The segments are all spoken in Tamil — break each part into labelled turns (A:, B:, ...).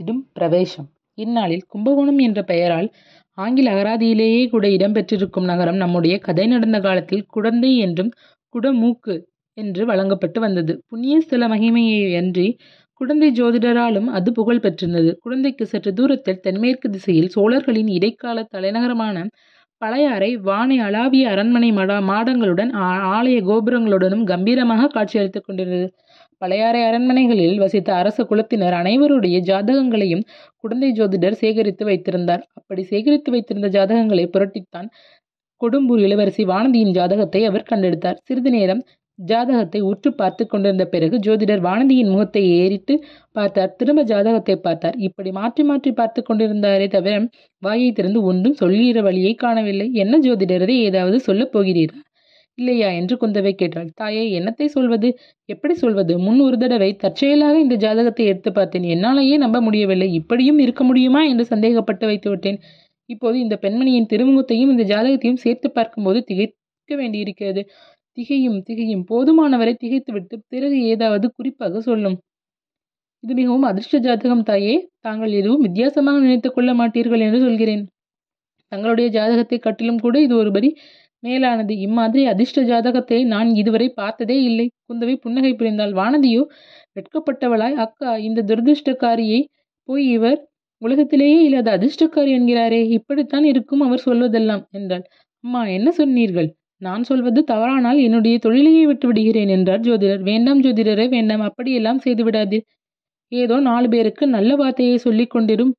A: திடும் பிரவேசம் இந்நாளில் கும்பகோணம் என்ற பெயரால் ஆங்கில அகராதியிலேயே கூட இடம்பெற்றிருக்கும் நகரம் நம்முடைய கதை நடந்த காலத்தில் குடந்தை என்றும் குடமூக்கு என்று வழங்கப்பட்டு வந்தது. புண்ணிய ஸ்தல மகிமையன்றி குழந்தை ஜோதிடராலும் அது புகழ் பெற்றிருந்தது. குழந்தைக்கு சற்று தூரத்தில் தென்மேற்கு திசையில் சோழர்களின் இடைக்கால தலைநகரமான பழையாறை வானை அளாவிய அரண்மனை மாடங்களுடன் ஆலய கோபுரங்களுடனும் கம்பீரமாக காட்சியளித்துக் கொண்டிருந்தது. பழையாறை அரண்மனைகளில் வசித்த அரச குலத்தினர் அனைவருடைய ஜாதகங்களையும் குடந்தை ஜோதிடர் சேகரித்து வைத்திருந்தார். அப்படி சேகரித்து வைத்திருந்த ஜாதகங்களை புரட்டித்தான் கொடும்பூர் இளவரசி வானதியின் ஜாதகத்தை அவர் கண்டெடுத்தார். சிறிது நேரம் ஜாதகத்தை உற்றுப் பார்த்து கொண்டிருந்த பிறகு ஜோதிடர் வானதியின் முகத்தை ஏறிட்டு பார்த்தார். திரும்ப ஜாதகத்தை பார்த்தார். இப்படி மாற்றி மாற்றி பார்த்து கொண்டிருந்தாரே தவிர வாயை திறந்து ஒன்றும் சொல்லுகிற வழியை காணவில்லை. என்ன ஜோதிடரே ஏதாவது சொல்லப் போகிறீரா? இல்லையா? என்று குந்தவை கேட்டாள். தாயே என்னத்தை சொல்வது? எப்படி சொல்வது? முன் ஒரு தடவை தற்செயலாக இந்த ஜாதகத்தை எடுத்து பார்த்தேன். என்னாலேயே நம்ப முடியவில்லை. இப்படியும் இருக்க முடியுமா என்று சந்தேகப்பட்டு வைத்துவிட்டேன். இப்போது இந்த பெண்மணியின் திருமுகத்தையும் இந்த ஜாதகத்தையும் சேர்த்து பார்க்கும்போது திகைக்க வேண்டியிருக்கிறது. திகையும் திகையும். போதுமானவரை திகைத்துவிட்டு பிறகு ஏதாவது குறிப்பாக சொல்லும். இது மிகவும் அதிர்ஷ்ட ஜாதகம் தாயே. தாங்கள் எதுவும் வித்தியாசமாக நினைத்துக் கொள்ள மாட்டீர்கள் என்று சொல்கிறேன். தங்களுடைய ஜாதகத்தைக் கட்டிலும் கூட இது ஒருபடி மேலானது. இம்மாதிரி அதிர்ஷ்ட ஜாதகத்தை நான் இதுவரை பார்த்ததே இல்லை. குந்தவை புன்னகை புரிந்தாள். வானதியோ வெட்கப்பட்டவளாய் அக்கா இந்த துரதிருஷ்டக்காரியை போய் இவர் உலகத்திலேயே இல்லாத அதிர்ஷ்டக்காரி என்கிறாரே. இப்படித்தான் இருக்கும் அவர் சொல்வதெல்லாம் என்றாள். அம்மா என்ன சொன்னீர்கள்? நான் சொல்வது தவறானால் என்னுடைய தொழிலையே விட்டுவிடுகிறேன் என்றார் ஜோதிடர். வேண்டாம் ஜோதிடரே வேண்டாம். அப்படியெல்லாம் செய்து விடாதீர். ஏதோ நாலு பேருக்கு நல்ல வார்த்தையை சொல்லிக் கொண்டிரும்.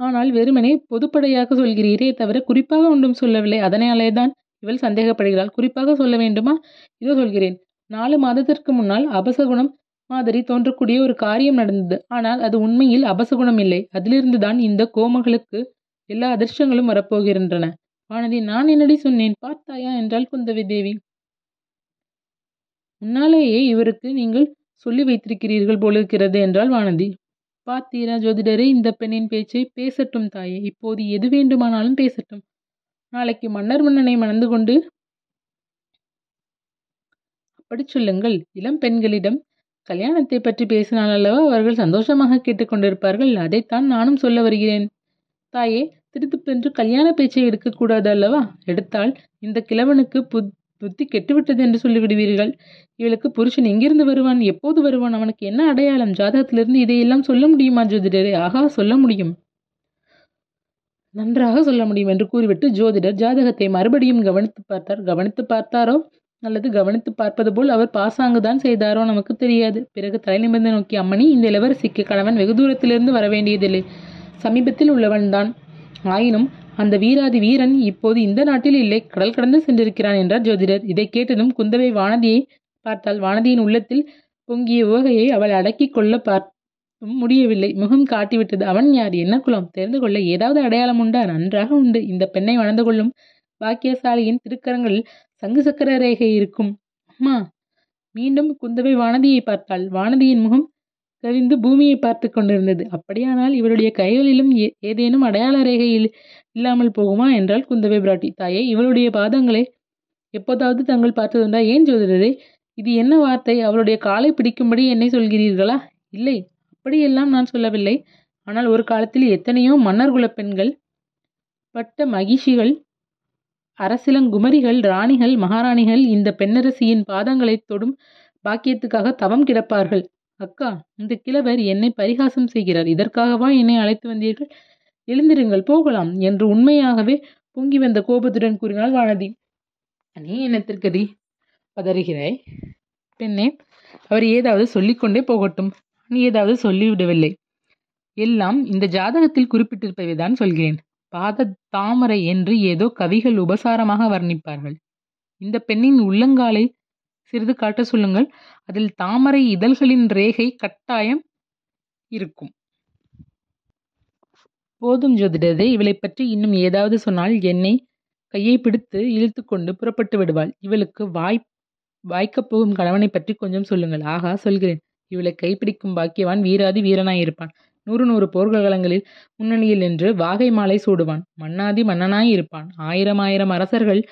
A: ஆனால் வெறுமனே பொதுப்படையாக சொல்கிறீரே தவிர குறிப்பாக ஒன்றும் சொல்லவில்லை. அதனாலே தான் இவள் சந்தேகப்படுகிறாள். குறிப்பாக சொல்ல வேண்டுமா? இதோ சொல்கிறேன். நாலு மாதத்திற்கு முன்னால் அபசகுணம் மாதிரி தோன்றக்கூடிய ஒரு காரியம் நடந்தது. ஆனால் அது உண்மையில் அபசகுணம் இல்லை. அதிலிருந்துதான் இந்த கோமகளுக்கு எல்லா அதிர்ஷ்டங்களும் வரப்போகின்றன. வானதி நான் என்னடி சொன்னேன்? பார்த்தாயா? என்றால் குந்தவி தேவி. முன்னாலேயே இவருக்கு நீங்கள் சொல்லி வைத்திருக்கிறீர்கள் போலிருக்கிறது என்றாள் வானதி. பார்த்தீரா ஜோதிடரே இந்த பெண்ணின் பேச்சை? பேசட்டும் தாயே. இப்போது எது வேண்டுமானாலும் பேசட்டும். நாளைக்கு மன்னர் மன்னனை மணந்து கொண்டு அப்படி சொல்லுங்கள். இளம் பெண்களிடம் கல்யாணத்தைப் பற்றி பேசினால் அல்லவா அவர்கள் சந்தோஷமாக கேட்டுக்கொண்டிருப்பார்கள் அதைத்தான் நானும் சொல்ல வருகிறேன். தாயே திருத்துப்பென்று கல்யாணப் பேச்சை எடுக்கக்கூடாது அல்லவா? எடுத்தால் இந்த கிழவனுக்கு புத் புத்தி கெட்டுவிட்டது என்று சொல்லிவிடுவீர்கள். இவளுக்கு புருஷன் எங்கிருந்து வருவான்? எப்போது வருவான்? அவனுக்கு என்ன அடையாளம்? ஜாதகத்திலிருந்து இதையெல்லாம் சொல்ல முடியுமா ஜோதிடரே? ஆகா சொல்ல முடியும். நன்றாக சொல்ல முடியும் என்று கூறிவிட்டு ஜோதிடர் ஜாதகத்தை மறுபடியும் கவனித்து பார்த்தார். கவனித்துப் பார்த்தாரோ அல்லது கவனித்துப் பார்ப்பது போல் அவர் பாசாங்கு தான் செய்தாரோ நமக்குத் தெரியாது. பிறகு தலைநிமிர்ந்து நோக்கி அம்மணி இந்த இளவரசிக்கு கணவன் வெகு தூரத்திலிருந்து வரவேண்டியதில்லை. சமீபத்தில் உள்ளவன்தான். ஆயினும் அந்த வீராதி வீரன் இப்போது இந்த நாட்டில் இல்லை. கடல் கடந்து சென்றிருக்கிறான் என்றார் ஜோதிடர். இதைக் கேட்டதும் குந்தவை வானதியை பார்த்தாள். வானதியின் உள்ளத்தில் பொங்கிய உவகையை அவள் அடக்கிக் கொள்ளப் பார்த்தும் முடியவில்லை. முகம் காட்டிவிட்டது. அவன் யார்? என்ன குலம்? தெரிந்து கொள்ள ஏதாவது அடையாளம் உண்டா? நன்றாக உண்டு. இந்த பெண்ணை வளர்ந்து கொள்ளும் பாக்கியசாலியின் திருக்கரங்களில் சங்கு சக்கர ரேகை இருக்கும். அம்மா! மீண்டும் குந்தவை வானதியை பார்த்தாள். வானதியின் முகம் கவிந்து பூமியை பார்த்து கொண்டிருந்தது. அப்படியானால் இவளுடைய கைகளிலும் ஏதேனும் அடையாள ரேகை இல்லாமல் போகுமா? என்றால் குந்தவை பிராட்டி. தாயே இவளுடைய பாதங்களை எப்போதாவது தாங்கள் பார்த்ததுண்டா? ஏன் ஜோதிடரே? இது என்ன வார்த்தை? அவளுடைய காலை பிடிக்கும்படி என்னை சொல்கிறீர்களா? இல்லை. அப்படியெல்லாம் நான் சொல்லவில்லை. ஆனால் ஒரு காலத்தில் எத்தனையோ மன்னர் குலப் பெண்கள் பட்ட மகிஷிகள் அரசிலங்குமரிகள் ராணிகள் மகாராணிகள் இந்த பெண்ணரசியின் பாதங்களைத் தொடும் பாக்கியத்துக்காக தவம் கிடப்பார்கள். அக்கா இந்த கிழவர் என்னை பரிகாசம் செய்கிறார். இதற்காகவா என்னை அழைத்து வந்தீர்கள்? எழுந்திருங்கள் போகலாம் என்று உண்மையாகவே பொங்கி வந்த கோபத்துடன் கூறினாள் வானதி. நீ என்னத்திற்கதி பதறுகிறாய்? பெண்ணே அவர் ஏதாவது சொல்லிக் கொண்டே போகட்டும். நீ ஏதாவது சொல்லிவிடவில்லை. எல்லாம் இந்த ஜாதகத்தில் குறிப்பிட்டிருப்பவை தான் சொல்கிறேன். பாத தாமரை என்று ஏதோ கவிகள் உபசாரமாக வர்ணிப்பார்கள். இந்த பெண்ணின் உள்ளங்காலை சிறிது காட்ட சொல்லுங்கள். அதில் தாமரை இதழ்களின் ரேகை கட்டாயம் இருக்கும். போதும் ஜோதிடரே இவளைப் பற்றி இன்னும் ஏதாவது சொன்னால் என்னை கையை பிடித்து இழுத்து கொண்டு புறப்பட்டு விடுவாள். இவளுக்கு வாய்க்கப் போகும் கணவனைப் பற்றி கொஞ்சம் சொல்லுங்கள். ஆகா சொல்கிறேன். இவளை கைப்பிடிக்கும் பாக்கியவான் வீராதி வீரனாயிருப்பான். நூறு நூறு போர்க்களங்களில் முன்னணியில் நின்று வாகை மாலை சூடுவான். மன்னாதி மன்னனாயிருப்பான் ஆயிரம் ஆயிரமாயிரம் அரசர்கள்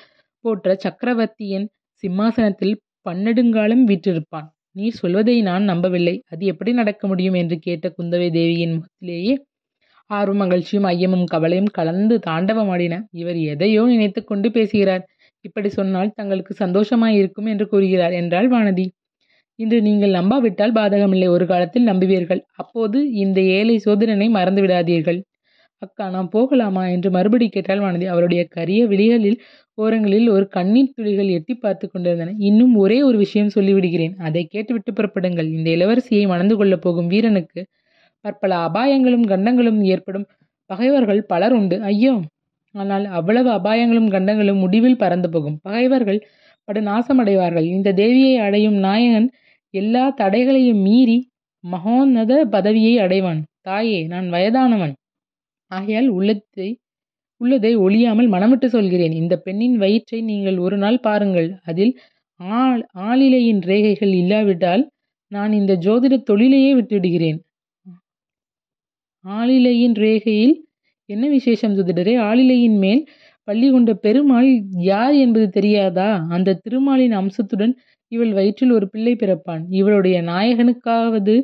A: போற்ற சக்கரவர்த்தியின் சிம்மாசனத்தில் பன்னெடுங்காலம் வீற்றிருப்பான். நீர் சொல்வதை நான் நம்பவில்லை அது எப்படி நடக்க முடியும் என்று கேட்ட குந்தவை தேவியின் முகத்திலேயே ஆர்வம் மகிழ்ச்சியும் ஐயமும் கவலையும் கலந்து தாண்டவமாடின இவர் எதையோ நினைத்து கொண்டு பேசுகிறார் இப்படி சொன்னால் தங்களுக்கு சந்தோஷமாயிருக்கும் என்று கூறுகிறார் என்றாள் வானதி இன்று நீங்கள் நம்பாவிட்டால் பாதகமில்லை. ஒரு காலத்தில் நம்புவீர்கள். அப்போது இந்த ஏழை சோதரனை மறந்து விடாதீர்கள். அக்கா நாம் போகலாமா? என்று மறுபடி கேட்டால் வானதி. அவருடைய கரிய விழிகளில் ஓரங்களில் ஒரு கண்ணீர் துளிகள் எட்டி பார்த்து கொண்டிருந்தன. இன்னும் ஒரே ஒரு விஷயம் சொல்லிவிடுகிறேன். அதை கேட்டுவிட்டு புறப்படுங்கள். இந்த இளவரசியை மணந்து கொள்ளப் போகும் வீரனுக்கு பற்பல அபாயங்களும் கண்டங்களும் ஏற்படும். பகைவர்கள் பலர் உண்டு. ஐயோ! ஆனால் அவ்வளவு அபாயங்களும் கண்டங்களும் முடிவில் பறந்து போகும். பகைவர்கள் படு நாசமடைவார்கள் இந்த தேவியை அடையும் நாயகன் எல்லா தடைகளையும் மீறி மகோன்னத பதவியை அடைவான். தாயே நான் வயதானவன். ஆகையால் உள்ளத்தை உள்ளதை ஒழியாமல் மனமிட்டு சொல்கிறேன். இந்த பெண்ணின் வயிற்றை நீங்கள் ஒரு நாள் பாருங்கள். அதில் ஆள் ஆளிலையின் ரேகைகள் இல்லாவிட்டால் நான் இந்த ஜோதிட தொழிலையே விட்டுவிடுகிறேன். ஆளிலையின் ரேகையில் என்ன விசேஷம் ஜோதிடரே? ஆளிலையின் மேல் பள்ளி கொண்ட பெருமாள் யார் என்பது தெரியாதா? அந்த திருமாலின் அம்சத்துடன் இவள் வயிற்றில் ஒரு பிள்ளை பிறப்பான். இவளுடைய நாயகனுக்காவது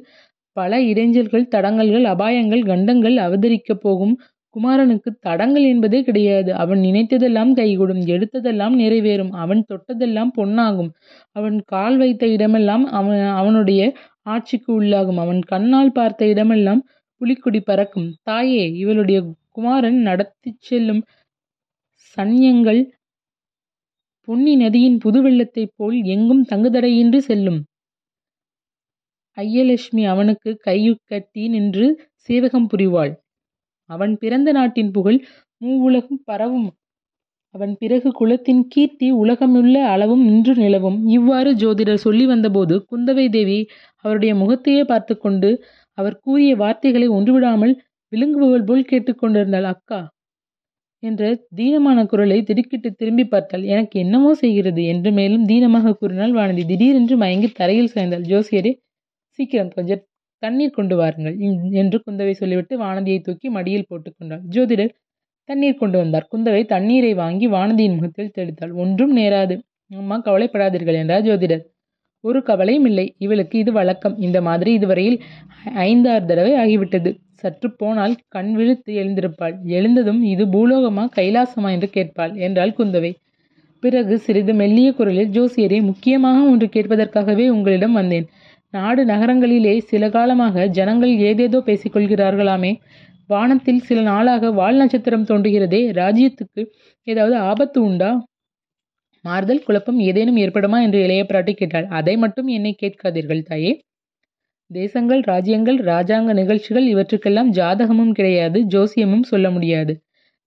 A: பல இடைஞ்சல்கள் தடங்கல்கள் அபாயங்கள் கண்டங்கள் அவதரிக்கப் போகும் குமாரனுக்கு தடங்கள் என்பதே கிடையாது. அவன் நினைத்ததெல்லாம் கைகூடும் எடுத்ததெல்லாம் நிறைவேறும் அவன் தொட்டதெல்லாம் பொன்னாகும். அவன் கால் வைத்த இடமெல்லாம் அவன் அவனுடைய ஆட்சிக்கு உள்ளாகும். அவன் கண்ணால் பார்த்த இடமெல்லாம் புலிக்குடி பறக்கும். தாயே இவளுடைய குமாரன் நடத்தி செல்லும் சன்யங்கள் பொன்னி நதியின் புது வெள்ளத்தைப் போல் எங்கும் தங்குதடையின்றி செல்லும். ஐயலட்சுமி அவனுக்கு கட்டி நின்று சேவகம் புரிவாள். அவன் பிறந்த நாட்டின் புகழ் மூவுலகும் பரவும். அவன் பிறகு குலத்தின் கீர்த்தி உலகமுள்ள அளவும் நின்று நிலவும். இவ்வாறு ஜோதிடர் சொல்லி வந்தபோது குந்தவை தேவி அவருடைய முகத்தையே பார்த்து கொண்டு அவர் கூறிய வார்த்தைகளை ஒன்றுவிடாமல் விழுங்குபவள் போல் கேட்டுக்கொண்டிருந்தாள் அக்கா என்ற தீனமான குரலை திடுக்கிட்டு திரும்பி பார்த்தாள். எனக்கு என்னமோ செய்கிறது என்று மேலும் தீனமாக கூறினாள் வானதி. திடீரென்று மயங்கி தரையில் சாய்ந்தாள். ஜோசியரே சீக்கிரம் கொஞ்சம் தண்ணீர் கொண்டு வாருங்கள் என்று குந்தவை சொல்லிவிட்டு வானதியை தூக்கி மடியில் போட்டுக்கொண்டாள் ஜோதிடர் தண்ணீர் கொண்டு வந்தார். குந்தவை தண்ணீரை வாங்கி வானதியின் முகத்தில் தெளித்தாள். ஒன்றும் நேராது. அம்மா கவலைப்படாதீர்கள் என்றார் ஜோதிடர். ஒரு கவலையும் இல்லை. இவளுக்கு இது வழக்கம். இந்த மாதிரி இதுவரையில் ஐந்தாறு தடவை ஆகிவிட்டது. சற்று போனால் கண் விழுத்து எழுந்திருப்பாள். எழுந்ததும் இது பூலோகமா கைலாசமா? என்று கேட்பாள். என்றாள் குந்தவை. பிறகு சிறிது மெல்லிய குரலில் ஜோசியரே முக்கியமாக ஒன்று கேட்பதற்காகவே உங்களிடம் வந்தேன். நாடு நகரங்களிலே சில காலமாக ஜனங்கள் ஏதேதோ பேசிக்கொள்கிறார்களாமே. வானத்தில் சில நாளாக வால் நட்சத்திரம் தோன்றுகிறதே. ராஜ்யத்துக்கு ஏதாவது ஆபத்து உண்டா? மாறுதல் குழப்பம் ஏதேனும் ஏற்படுமா? என்று இளைய பிராட்டி கேட்டாள். அதை மட்டும் என்னை கேட்காதீர்கள் தாயே. தேசங்கள் ராஜ்யங்கள் ராஜாங்க நிகழ்ச்சிகள் இவற்றுக்கெல்லாம் ஜாதகமும் கிடையாது ஜோசியமும் சொல்ல முடியாது.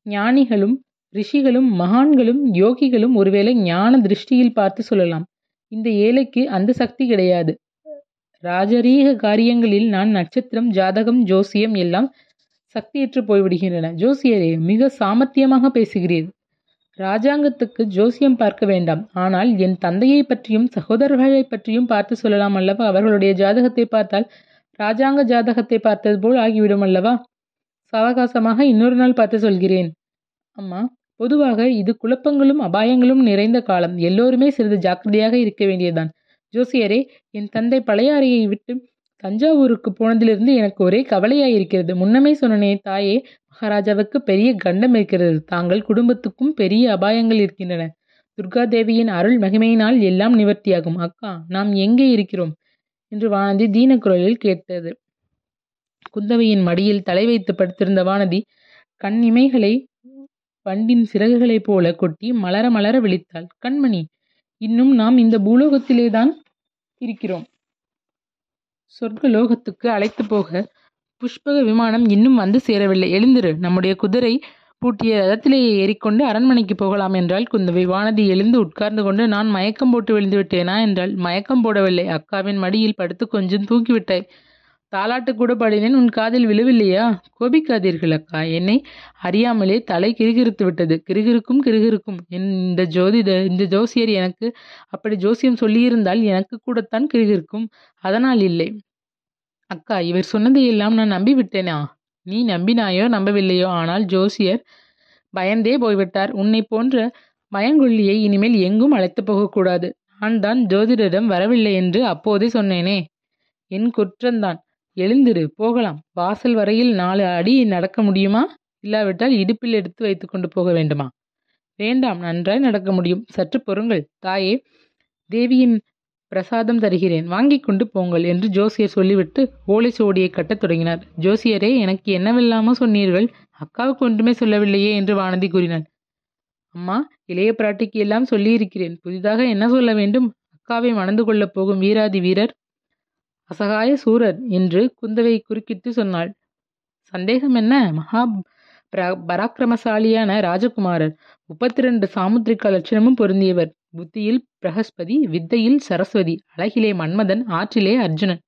A: ஞானிகளும் ரிஷிகளும் மகான்களும் யோகிகளும் ஒருவேளை ஞான திருஷ்டியில் பார்த்து சொல்லலாம். இந்த ஏழைக்கு அந்த சக்தி கிடையாது. ராஜரீக காரியங்களில் நான் நட்சத்திரம் ஜாதகம் ஜோசியம் எல்லாம் சக்தியற்று போய்விடுகின்றன. ஜோசியரே மிக சாமர்த்தியமாக பேசுகிறீர். ராஜாங்கத்துக்கு ஜோசியம் பார்க்க வேண்டாம். ஆனால் என் தந்தையை பற்றியும் சகோதரர்களை பற்றியும் பார்த்து சொல்லலாம் அல்லவா? அவர்களுடைய ஜாதகத்தை பார்த்தால் ராஜாங்க ஜாதகத்தை பார்த்தது போல் ஆகிவிடும் அல்லவா? சாவகாசமாக இன்னொரு நாள் பார்த்து சொல்கிறேன். அம்மா பொதுவாக இது குழப்பங்களும் அபாயங்களும் நிறைந்த காலம். எல்லோருமே சிறிது ஜாக்கிரதையாக இருக்க வேண்டியதுதான். ஜோசியரே என் தந்தை பழையாறையை விட்டு தஞ்சாவூருக்கு போனதிலிருந்து எனக்கு ஒரே கவலையாயிருக்கிறது. முன்னமே சொன்னனே தாயே மகாராஜாவுக்கு பெரிய கண்டம் இருக்கிறது. தாங்கள் குடும்பத்துக்கும் பெரிய அபாயங்கள் இருக்கின்றன. துர்காதேவியின் அருள் மகிமையினால் எல்லாம் நிவர்த்தியாகும். அக்கா நாம் எங்கே இருக்கிறோம்? என்று வானதி தீன குரலில் கேட்டது. குந்தவையின் மடியில் தலை வைத்து படுத்திருந்த வானதி கண் இமைகளை வண்டின் சிறகுகளைப் போல கொட்டி மலர மலர விழித்தாள். கண்மணி இன்னும் நாம் இந்த பூலோகத்திலேதான் இருக்கிறோம். சொர்க்க லோகத்துக்கு அழைத்து போக புஷ்பக விமானம் இன்னும் வந்து சேரவில்லை. எழுந்திரு. நம்முடைய குதிரை பூட்டிய ரதத்திலேயே ஏறிக்கொண்டு அரண்மனைக்கு போகலாம் என்றால் குந்தவை. வானதி எழுந்து உட்கார்ந்து கொண்டு நான் மயக்கம் போட்டு விழுந்து விட்டேனா? என்றால் மயக்கம் போடவில்லை. அக்காவின் மடியில் படுத்து கொஞ்சம் தூக்கிவிட்டாய் தாலாட்டு கூட படினேன். உன் காதில் விழுவில்லையா? கோபிக்காதீர்கள் அக்கா. என்னை அறியாமலே தலை கிருகிருத்து விட்டது. கிருகிருக்கும் கிருகிருக்கும். இந்த ஜோதிட இந்த ஜோசியர் எனக்கு அப்படி ஜோசியம் சொல்லியிருந்தால் எனக்கு கூடத்தான் கிருகிருக்கும். அதனால் இல்லை. அக்கா இவர் சொன்னதையெல்லாம் நான் நம்பி விட்டேனா நீ நம்பினாயோ நம்பவில்லையோ ஆனால் ஜோசியர் பயந்தே போய்விட்டார். உன்னை போன்ற பயங்கொல்லியை இனிமேல் எங்கும் அழைத்து போகக்கூடாது. நான் தான் ஜோதிடரிடம் வரவில்லை என்று அப்போதே சொன்னேனே. என் குற்றந்தான் எழுந்திரு போகலாம். வாசல் வரையில் நாலு அடி நடக்க முடியுமா? இல்லாவிட்டால் இடுப்பில் எடுத்து வைத்துக்கொண்டு போக வேண்டுமா? வேண்டாம் நன்றாய் நடக்க முடியும். சற்று பொறுங்கள். தாயே தேவியின் பிரசாதம் தருகிறேன். வாங்கிக் கொண்டு போங்கள் என்று ஜோசியர் சொல்லிவிட்டு ஓலைச் சோடியை கட்டத் தொடங்கினார். ஜோசியரே எனக்கு என்னவெல்லாமோ சொன்னீர்கள். அக்காவுக்கு ஒன்றுமே சொல்லவில்லையே என்று வானதி கூறினாள். அம்மா இளைய பிராட்டிக்கு எல்லாம் சொல்லியிருக்கிறேன். புதிதாக என்ன சொல்ல வேண்டும்? அக்காவை மணந்து கொள்ளப் போகும் வீராதி வீரர் அசகாய சூரர் என்று குந்தவை குறுக்கிட்டு சொன்னாள். சந்தேகம் என்ன? மகா பராக்கிரமசாலியான ராஜகுமாரர் முப்பத்தி ரெண்டு சாமுத்திரிக லட்சணமும் பொருந்தியவர். புத்தியில் பிரகஸ்பதி வித்தையில் சரஸ்வதி அழகிலே மன்மதன் ஆற்றிலே அர்ஜுனன்.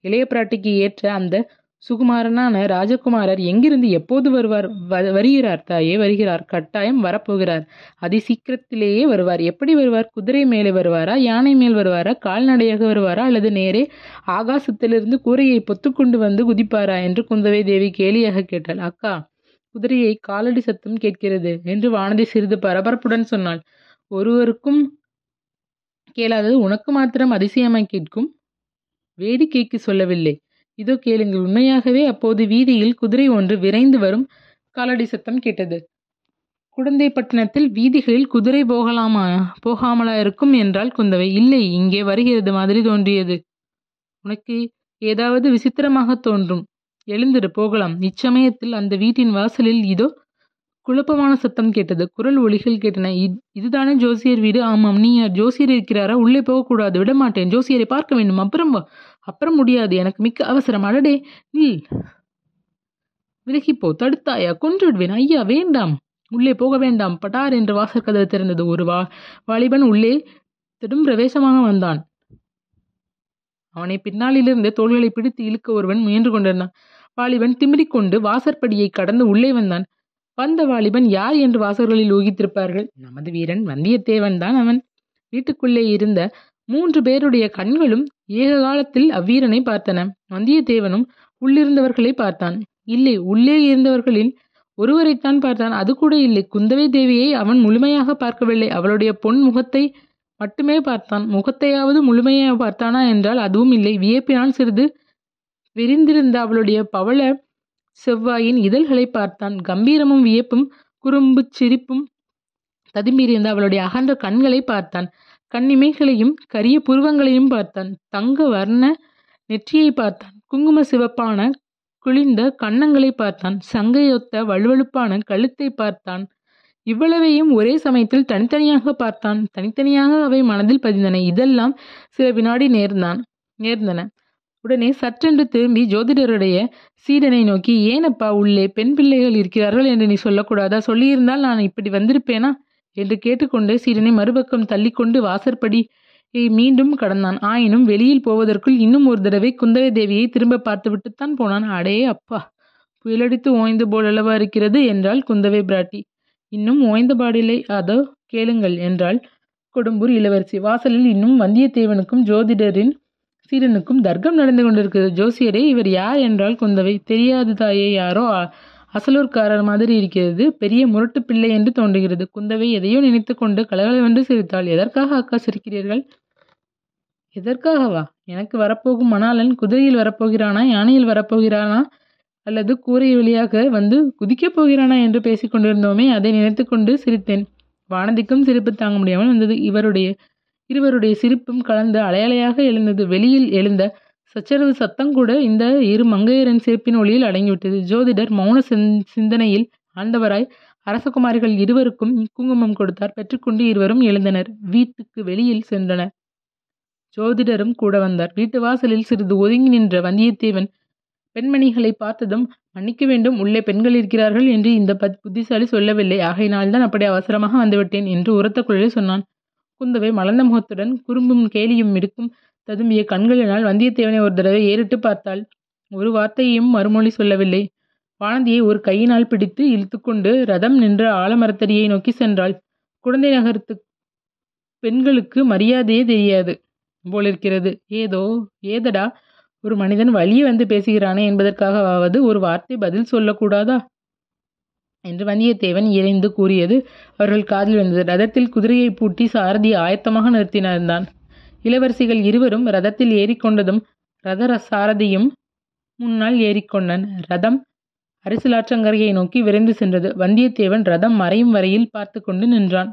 A: இளைய பிராட்டிக்கு ஏற்ற அந்த சுகுமாரனான ராஜகுமாரர் எங்கிருந்து எப்போது வருவார்? வ- வருகிறார் தாயே வருகிறார். கட்டாயம் வரப்போகிறார். அதி சீக்கிரத்திலேயே வருவார். எப்படி வருவார்? குதிரை மேலே வருவாரா? யானை மேல் வருவாரா? கால்நடையாக வருவாரா? அல்லது நேரே ஆகாசத்திலிருந்து கூரையை பொத்துக்கொண்டு வந்து குதிப்பாரா? என்று குந்தவை தேவி கேலியாக கேட்டாள். அக்கா குதிரையை காலடி சத்தம் கேட்கிறது என்று வானதி சிறிது பரபரப்புடன் சொன்னாள். ஒருவருக்கும் கேளாதது உனக்கு மாத்திரம் அதிசயமாய் கேட்கும் வேடிக்கைக்கு சொல்லவில்லை. இதோ கேளுங்கள். உண்மையாகவே அப்போது வீதியில் குதிரை ஒன்று விரைந்து வரும் காலடி சத்தம் கேட்டது. குடந்தைப்பட்டினத்தில் வீதிகளில் குதிரை போகலாமா போகாமலா இருக்கும் என்றால் குந்தவை. இல்லை இங்கே வருகிறது மாதிரி தோன்றியது. உனக்கு ஏதாவது விசித்திரமாக தோன்றும். எழுந்திரு போகலாம். இச்சமயத்தில் அந்த வீட்டின் வாசலில் இதோ குழப்பமான சத்தம் கேட்டது. குரல் ஒளிகள் கேட்டன. "இ- இதுதானே ஜோசியர் வீடு? ஆமாம் நீ யார் ஜோசியர் இருக்கிறாரா? உள்ளே போகக்கூடாது. விட மாட்டேன். ஜோசியரை பார்க்க வேண்டும். அப்புறம் வா அப்புறம் முடியாது. எனக்கு மிக்க அவசரம். அடடே நில். விலகிப்போ. தடுத்தாயா? கொன்று விடுவேன் ஐயா வேண்டாம். உள்ளே போக வேண்டாம். பட்டார் என்று வாசற்கதவு திறந்தது. ஒரு வா வாலிபன் உள்ளே திடும் பிரவேசமாக வந்தான். அவனை பின்னாலிலிருந்து தோள்களை பிடித்து இழுக்க ஒருவன் முயன்று கொண்டிருந்தான். வாலிபன் திமிரிக்கொண்டு வாசற்படியை கடந்து உள்ளே வந்தான். வந்த வாலிபன் யார் என்று வாசகர்களில் ஊகித்திருப்பார்கள்? நமது வீரன் வந்தியத்தேவன் தான் அவன். வீட்டுக்குள்ளே இருந்த மூன்று பேருடைய கண்களும் ஏக காலத்தில் அவ்வீரனை பார்த்தன. வந்தியத்தேவனும் உள்ளிருந்தவர்களை பார்த்தான். இல்லை உள்ளே இருந்தவர்களில் ஒருவரைத்தான் பார்த்தான். அது கூட இல்லை. குந்தவை தேவியை அவன் முழுமையாக பார்க்கவில்லை. அவளுடைய பொன் முகத்தை மட்டுமே பார்த்தான். முகத்தையாவது முழுமையாக பார்த்தானா என்றால் அதுவும் இல்லை. வியப்பினால் சிறிது விரிந்திருந்த அவளுடைய பவள செவ்வாயின் இதழ்களை பார்த்தான். கம்பீரமும் வியப்பும் குறும்புச் சிரிப்பும் ததுமீறியிருந்த அவளுடைய அகன்ற கண்களை பார்த்தான். கண்ணிமைகளையும் கரிய புருவங்களையும் பார்த்தான். தங்க வர்ண நெற்றியை பார்த்தான். குங்கும சிவப்பான குளிர்ந்த கன்னங்களை பார்த்தான். சங்கையொத்த வழுவழுப்பான கழுத்தை பார்த்தான். இவ்வளவையும் ஒரே சமயத்தில் தனித்தனியாக பார்த்தான். தனித்தனியாக அவை மனதில் பதிந்தன. இதெல்லாம் சில வினாடி நேர்ந்தான் நேர்ந்தன. உடனே சற்றென்று திரும்பி ஜோதிடருடைய சீடனை நோக்கி ஏனப்பா உள்ளே பெண் பிள்ளைகள் இருக்கிறார்கள் என்று நீ சொல்லக்கூடாதா? சொல்லியிருந்தால் நான் இப்படி வந்திருப்பேனா? என்று கேட்டுக்கொண்டு சீடனை மறுபக்கம் தள்ளிக்கொண்டு வாசற்படி மீண்டும் கடந்தான். ஆயினும் வெளியில் போவதற்குள் இன்னும் ஒரு தடவை குந்தவை தேவியை திரும்ப பார்த்துவிட்டுத்தான் போனான். அடே அப்பா புயலடித்து ஓய்ந்து போலல்லவா இருக்கிறது? என்றாள் குந்தவை பிராட்டி. இன்னும் ஓய்ந்த பாடில்லை. அதோ கேளுங்கள் என்றாள் கொடும்பூர் இளவரசி. வாசலில் இன்னும் வந்தியத்தேவனுக்கும் ஜோதிடரின் சீடனுக்கும் தர்க்கம் நடந்து கொண்டிருக்கிறது. ஜோசியரே இவர் யார் என்றால் குந்தவை. தெரியாது தாயே யாரோ அ- அசலூர்காரர் மாதிரி இருக்கிறது. பெரிய முரட்டு பிள்ளை என்று தோன்றுகிறது. குந்தவை எதையோ நினைத்து கொண்டு கலகலவென்று சிரித்தாள். எதற்காக அக்கா சிரிக்கிறீர்கள்? எதற்காகவா? எனக்கு வரப்போகும் மணாளன் குதிரையில் வரப்போகிறானா யானையில் வரப்போகிறானா அல்லது கூரை வழியாக வந்து குதிக்கப் போகிறானா என்று பேசிக் கொண்டிருந்தோமே அதை நினைத்து கொண்டு சிரித்தேன். வானதிக்கும் சிரிப்பு தாங்க முடியாமல் வந்தது. இவருடைய இருவருடைய சிரிப்பும் கலந்து அலையலையாக எழுந்தது. வெளியில் எழுந்த சச்சரவு சத்தம் கூட இந்த இரு மங்கையரின் சிரிப்பின் ஒளியில் அடங்கிவிட்டது. ஜோதிடர் மௌன சிந்- சிந்தனையில் ஆழ்ந்தவராய் அரசகுமாரிகள் இருவருக்கும் குங்குமம் கொடுத்தார். பெற்றுக்கொண்டு இருவரும் எழுந்தனர். வீட்டுக்கு வெளியில் சென்றனர். ஜோதிடரும் கூட வந்தார். வீட்டு வாசலில் சிறிது ஒதுங்கி நின்ற வந்தியத்தேவன் பெண்மணிகளை பார்த்ததும் மன்னிக்க வேண்டும். உள்ளே பெண்கள் இருக்கிறார்கள் என்று இந்த பத் புத்திசாலி சொல்லவில்லை. ஆகையினால்தான் அப்படி அவசரமாக வந்துவிட்டேன் என்று உரத்த குழலில் சொன்னான். குந்தவை மலர்ந்த முகத்துடன் குறும்பும் கேலியும் இருக்கும் ததும்பிய கண்களினால் வந்தியத்தேவனை ஒரு தடவை ஏறிட்டு பார்த்தாள். ஒரு வார்த்தையையும் மறுமொழி சொல்லவில்லை. வானதியை ஒரு கையினால் பிடித்து இழுத்துக்கொண்டு ரதம் நின்ற ஆலமரத்தடியை நோக்கி சென்றாள். குழந்தை நகரத்து பெண்களுக்கு மரியாதையே தெரியாது. போலிருக்கிறது ஏதோ ஏதடா? ஒரு மனிதன் வழியே வந்து பேசுகிறானே என்பதற்காகவாவது ஒரு வார்த்தை பதில் சொல்லக்கூடாதா? என்று வந்தியத்தேவன் இறைந்து கூறியது அவர்கள் காதில் விழுந்தது. ரதத்தில் குதிரையை பூட்டி சாரதி ஆயத்தமாக நிறுத்தினார்தான் இளவரசிகள் இருவரும் ரதத்தில் ஏறிக்கொண்டதும் ரத சாரதியும் முன்னால் ஏறிக்கொண்டான். ரதம் அரசியலாற்றங்கரையை நோக்கி விரைந்து சென்றது. வந்தியத்தேவன் ரதம் மறையும் வரையில் பார்த்து கொண்டு நின்றான்.